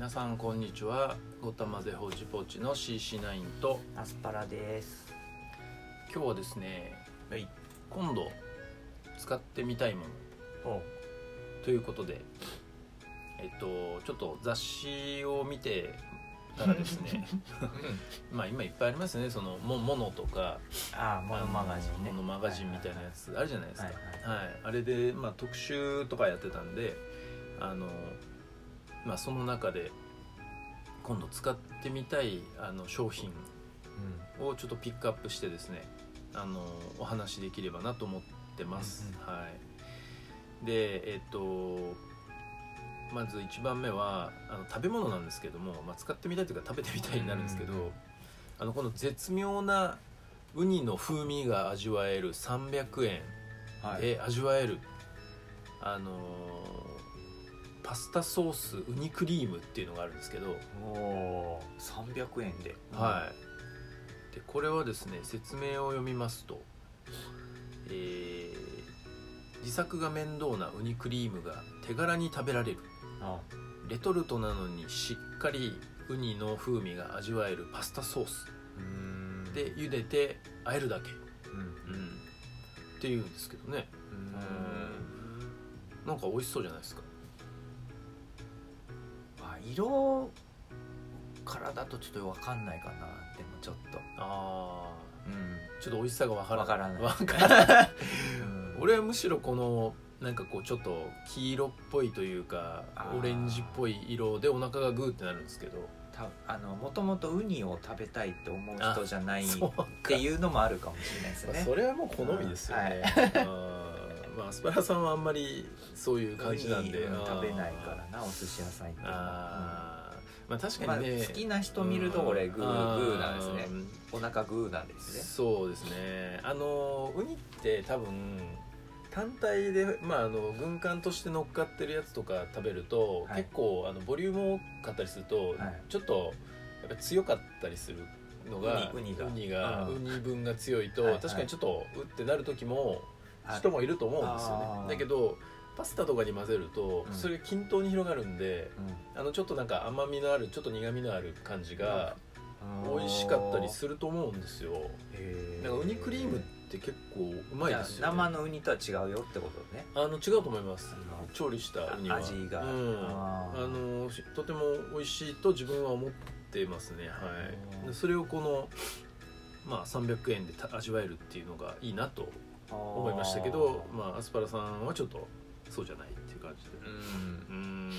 皆さんこんにちは。ごたまぜほじぽちの CC9 と。アスパラです。今日はですねはい。今度使ってみたいもの。おということでえっとちょっと雑誌を見てたらですね。まあ今いっぱいありますね。そのもものとか。ああモノマガジンね。モノマガジンみたいなやつあるじゃないですか。はい。はい、あれで、まあ、特集とかやってたんであの、まあ、その中で今度使ってみたいあの商品をちょっとピックアップしてですねあのお話しできればなと思ってます、うんはい。でえっとまず1番目はあの食べ物なんですけども、まあ、使ってみたいというか食べてみたいになるんですけど、うんあのこの絶妙なウニの風味が味わえる300円はい。で味わえる、あのーパスタソースウニクリームっていうのがあるんですけど、おお300円で。はい。でこれはですね説明を読みますと、えー自作が面倒なウニクリームが手軽に食べられる。あレトルトなのにしっかりウニの風味が味わえるパスタソース。で茹でて和えるだけ、うん。うん、っていうんですけどね。うん。なんか美味しそうじゃないですか。あ色からだとちょっと分かんないかなでもちょっと。あうん。あちょっと美味しさがわからない。わからない。俺はむしろこのなんかこうちょっと黄色っぽいというかオレンジっぽい色でお腹がグーってなるんですけど。たあのもともとウニを食べたいって思う人じゃないっていうのもあるかもしれないですね。まあそれはもう好みですよね、あーまあアスパラさんはあんまりそういう感じなんで。食べないからなお寿司屋さん行ってもあー。まあ確まあ、かにね、好きな人見ると俺グーあグーなんですね。お腹グーなんですね。そうですね。あのウニって多分単体で、まあ、あの軍艦として乗っかってるやつとか食べると、はい。結構あのボリューム多かったりすると、はい。ちょっとやっぱり強かったりするのがウニウニが。うん。ウニ分が強いと、はいはい。確かにちょっとうってなる時もはい人もいると思うんですよね、あー。だけどパスタとかに混ぜると、うん。それが均等に広がるんでうん。あのちょっとなんか甘みのあるちょっと苦みのある感じが美味しかったりすると思うんですよ。なんかウニクリームって結構うまいですよ、ね、生のウニとは違うよってことね。あの違うと思います。調理したウニは。あ味が。うん、あのしとても美味しいと自分は思ってますね。はい。それをこのまあ300円でた味わえるっていうのがいいなと思いましたけどまあアスパラさんはちょっとそうじゃないっていう感じで。うん。うん。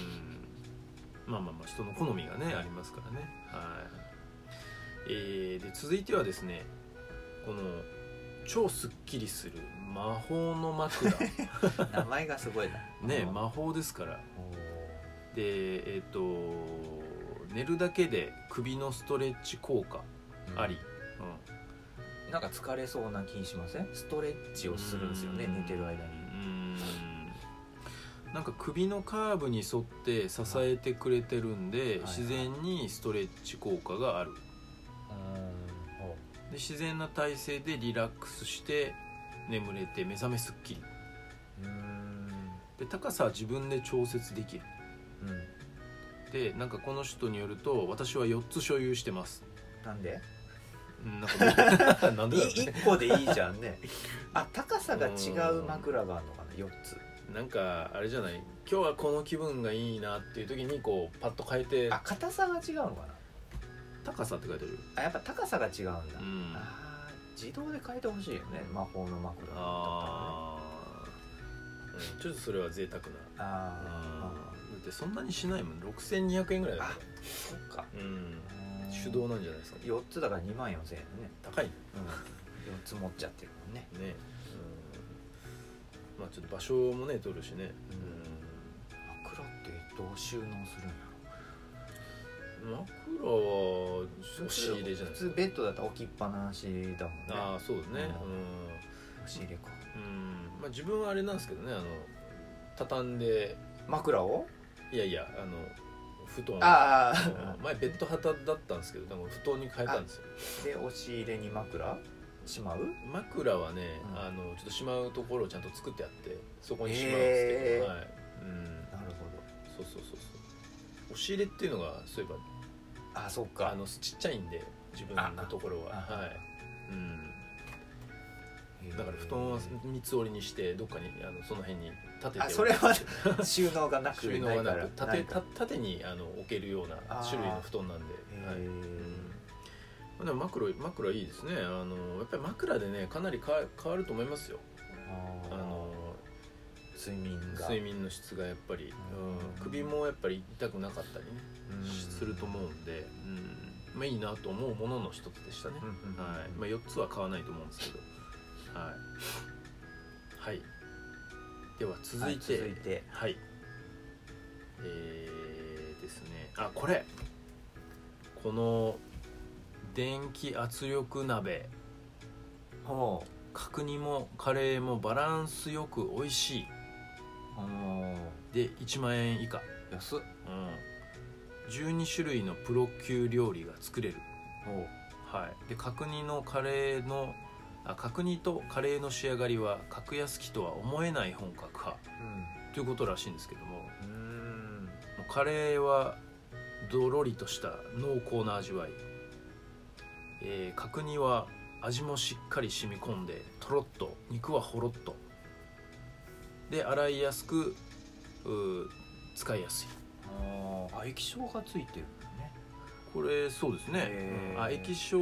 まあまあまあ人の好みがねありますからね。はい。えーで続いてはですねこの超すっきりする魔法の枕。名前がすごいな。うん。ね魔法ですから。おでえっ、と寝るだけで首のストレッチ効果ーあり、なんか疲れそうな気しません？ストレッチをするんですよねうん。寝てる間に。うん。なんか首のカーブに沿って支えてくれてるんで、い自然にストレッチ効果がある。で自然な体勢でリラックスして眠れて目覚めすっきり。うん。で高さは自分で調節できる。うん。でなんかこの人によると私は4つ所有してます。なんで？うん。なんかなんでだろうね1個でいいじゃんね。あ高さが違う枕があるのかな4つ。なんかあれじゃない？今日はこの気分がいいなっていう時にこうパッと変えて。あ硬さが違うのかな？高さって書いてあるあやっぱ高さが違うんだ、うん。あー自動で変えてほしいよね。魔法の枕だったらね。うん、ちょっとそれは贅沢な。あうん。だってそんなにしないもん。6200円ぐらいだかあそっか。うん手動なんじゃないですか？4つだから2万4000円ね、高い。ねうん、4つ持っちゃってるもんね。うん。まあちょっと場所もね取るしね。枕ってどう収納するんやうん枕は押し入れじゃない普通ベッドだったら置きっぱなしだもんね。ああそうだね。押し入れか。うん、うん。まあ、自分はあれなんですけどねあの畳んで。枕を？いやいやあの布団。あうん。前ベッド旗だったんですけどなんか布団に変えたんですよ。あで押し入れに枕？しまう？枕はね、うん。あのちょっとしまうところをちゃんと作ってあってそこにしまうんですけど、はい、うん。なるほそうそうそうそう。押し入れっていうのがそういえあそっばあかのちっちゃいんで自分のところは。ああ。はい、うん、だから布団は三つ折りにしてどっかにあのその辺に立ててあそれは収納がなく 収納がなく縦縦にあの置けるような種類の布団なんで、はい。うん。まあでも枕枕いいですね。あのやっぱり枕でねかなりか変わると思いますよ。ああの睡眠が。睡眠の質がやっぱり、うん。うん。首もやっぱり痛くなかったりねうん。すると思うんで、うん。まあ、いいなと思うものの一つでしたね、はい。まあ、4つは買わないと思うんですけどはい、はい、では続いて。はい続いて。はい。えー、ですね。あこれ。この電気圧力鍋。ほ角煮もカレーもバランスよく美味しい。で1万円以下、ー安っ。うん、12種類のプロ級料理が作れる。はい、で角煮のカレーのあ角煮とカレーの仕上がりは格安機とは思えない本格派。ということらしいんですけども。もうん。うんうカレーはどろりとした濃厚な味わい、えー角煮は味もしっかり染み込んでとろっと。肉はほろっと。で洗いやすく使いやすい。あーあ液晶がついてる。ねこれそうですね。へ、ー。うんあ液晶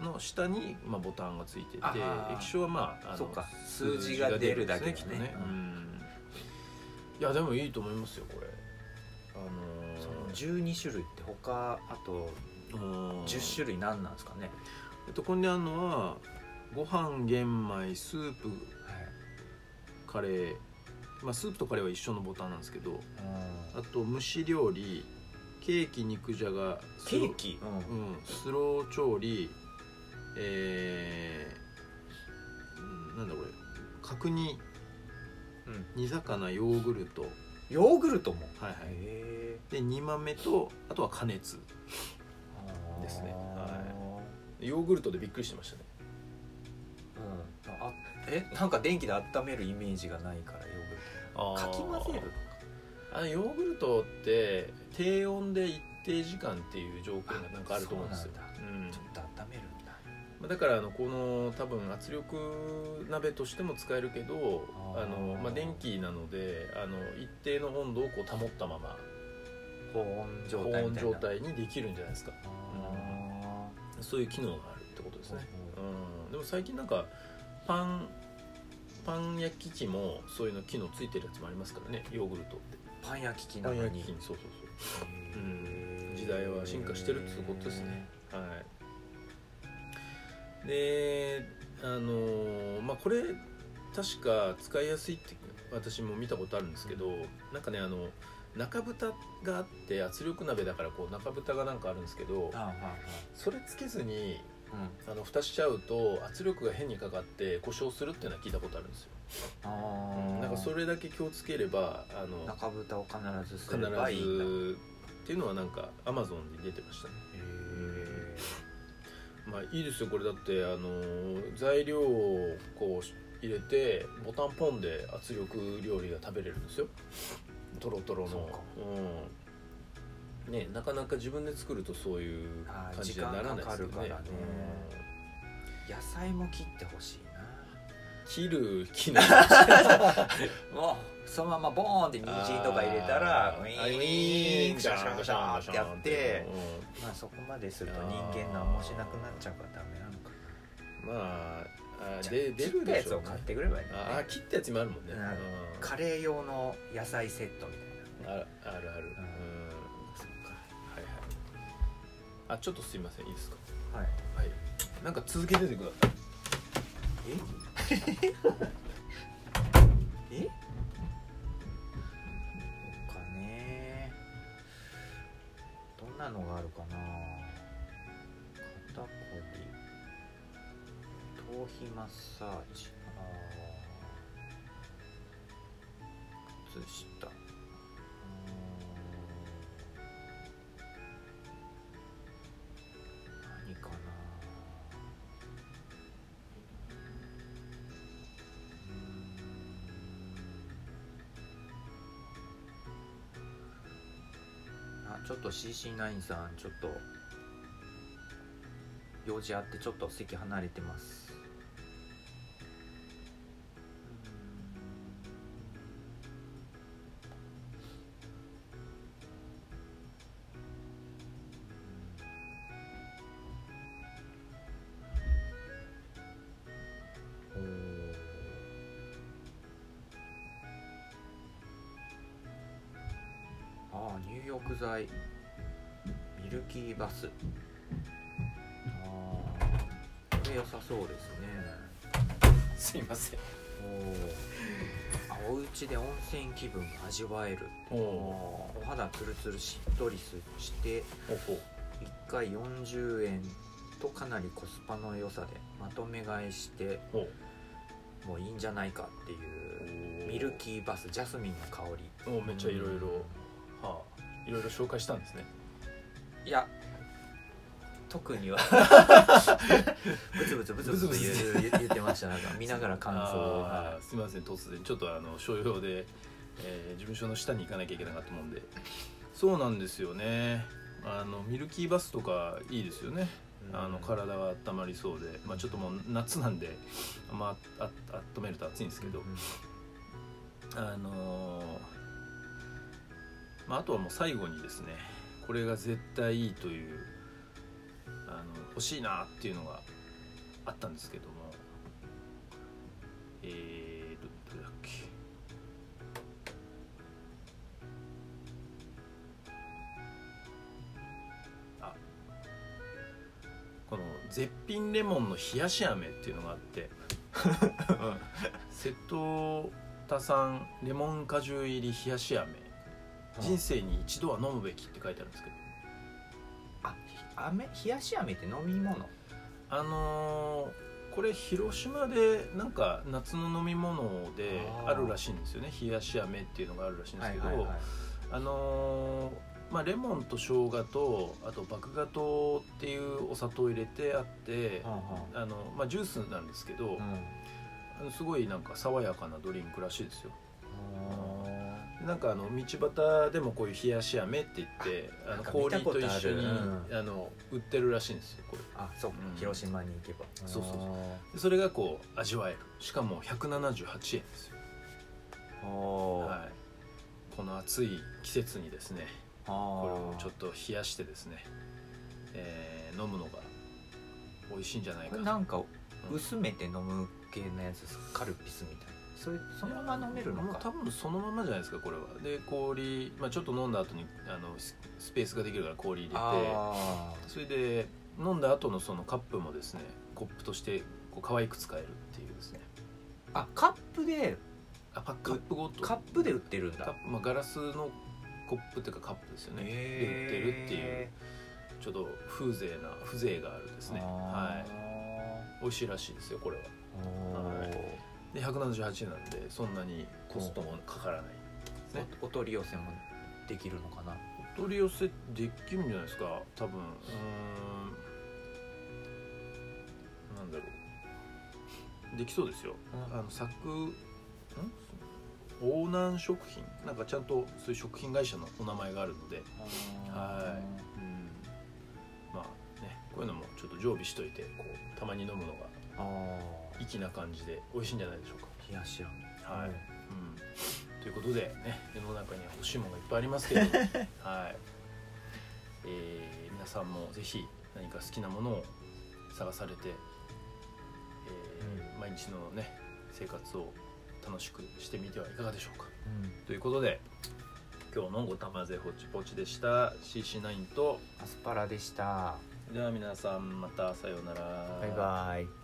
の下に、まあ、ボタンがついてて液晶はまああか。数字が出るだけだねきっとね、うん。うん。いやでもいいと思いますよこれ。あそのの12種類って他あとー10種類何なんですかね？えっとここにあるのはご飯玄米スープカレー。まあスープとカレーは一緒のボタンなんですけどあと蒸し料理ケーキ肉じゃがスロケーキ？うん、スロー調理。えー、うんなんだこれ。角煮。うん。煮魚ヨーグルト。ヨーグルトも？はいはい。へで煮豆とあとは加熱。えですね。はヨーグルトでびっくりしてましたね。うん。あえなんか電気で温めるイメージがないからヨーグルト。かき混ぜる？あのヨーグルトって低温で一定時間っていう条件がなんかあると思うんですよ。そうなんちょっと温めるんだ。まあだからあのこの多分圧力鍋としても使えるけどあの、まあ、電気なのであの一定の温度をこう保ったまま保温状保温態みたいな。状態にできるんじゃないですか。あそういう機能があるってことですね、ほうう。ん、でも最近なんかパンパン焼き器もそういうの機能ついてるやつもありますからねヨーグルトって。ーパン焼き器パンなのにそうそうそう。へー時代は進化してるってことですね。はい。であのーまあこれ確か使いやすいって私も見たことあるんですけどなんかねあの中蓋があって圧力鍋だからこう中蓋がなんかあるんですけどそれつけずにああの蓋しちゃうと圧力が変にかかって故障するっていうのは聞いたことあるんですよ、ああなんかそれだけ気をつければあの中蓋を必ずす必ればいいんだ。へずっていうのはなんかアマゾンで出てましたね。まあいいですよこれだってあの材料をこう入れてボタンポンで圧力料理が食べれるんですよ。トロトロの。そうか。うんねなかなか自分で作るとそういう感じにならないですよね。時間かかるからね。うん。野菜も切ってほしい切る機能な もうそのままボーンって人参とか入れたらウあーィーンガシャンガシャンってやってうん。まあそこまですると人間何もしなくなっちゃうからダメなのかまああなで出るやつを買ってくればいいんだあ切ったやつもあるもんね、カレー用の野菜セットみたいなね。あるあるある、うん、あちょっとすいません。いいですか？はい。はい。なんか続けててください。え？他ね。どんなのがあるかな？肩こり。頭皮マッサージ。あー。靴下ちょっと CC9 さんちょっと用事あってちょっと席離れてます。入浴剤ミルキーバス。ああこれ良さそうですね。すいません。おお家で温泉気分が味わえる。お肌ツルツルしっとりして。ほほ。1回40円とかなりコスパの良さでまとめ買いして。ほもういいんじゃないかっていう。ミルキーバスジャスミンの香り。おめっちゃいろいろはあいろいろ紹介したんですね。いや特には。ブツブツブツブツブツブ言う言言ってました。なんか 見ながら感想を。あーすみません突然。ちょっとあの所用で、えー事務所の下に行かなきゃいけなかったもんで。そうなんですよね。あのミルキーバスとかいいですよね。あの体が温まりそうで、まあ、ちょっともう夏なんで、まあ、ああ温めると暑いんですけど、あのーまあ、あとはもう最後にですねこれが絶対いいというあの欲しいなっていうのがあったんですけどもえーとどれだっけ。あこの絶品レモンの冷やし飴っていうのがあって 瀬戸田産レモン果汁入り冷やし飴人生に一度は飲むべきって書いてあるんですけど。あ飴冷やし飴って飲み物？あのーこれ広島でなんか夏の飲み物であるらしいんですよね。冷やし飴っていうのがあるらしいんですけど、あのーまあ、レモンと生姜とあと麦芽糖っていうお砂糖を入れてあって、はあのまあ、ジュースなんですけど、うん。あのすごいなんか爽やかなドリンクらしいですよ。あなんかあの道端でもこういう冷やし飴って言ってあの氷と一緒にうん。あの売ってるらしいんですよこれ。あそうか。うん。広島に行けば。そうそうそう。でそれがこう味わえる。しかも178円ですよ、はい、この暑い季節にですねこれをちょっと冷やしてですね、えー飲むのが美味しいんじゃないこかれなんかうん。薄めて飲む系のやつですカルピスみたいなそれそのまま飲めるのもうか多分そのままじゃないですかこれは。で氷、まあ、ちょっと飲んだ後にあのススペースができるから氷入れてあそれで飲んだ後のそのカップもですねコップとしてこう可愛く使えるっていうですね。ーあカップであパカップごと。カップで売ってるんだ。まあ、ガラスのコップっていうかカップですよね、で売ってるっていうちょっと風情な風情があるですね。はい。美味しいらしいですよこれは。おーで178円なんでそんなにコストもかからない。ね。おお取り寄せもできるのかな？お取り寄せできるんじゃないですか多分。うーんなんだろう。できそうですよ。あの作ん？オーナー食品？なんかちゃんとそういう食品会社のお名前があるので。はい。うん。まあねこういうのもちょっと常備しといてこうたまに飲むのが。ああ粋な感じで美味しいんじゃないでしょうか。冷やし飴はい、うん、ということでね世の中には欲しいものがいっぱいありますけれども。はい、えー皆さんもぜひ何か好きなものを探されて、えー毎日のね生活を楽しくしてみてはいかがでしょうか。うん。ということで今日のごたまぜほちぽちでした。CC9 とアスパラでした。では皆さんまたさようなら。バイバイ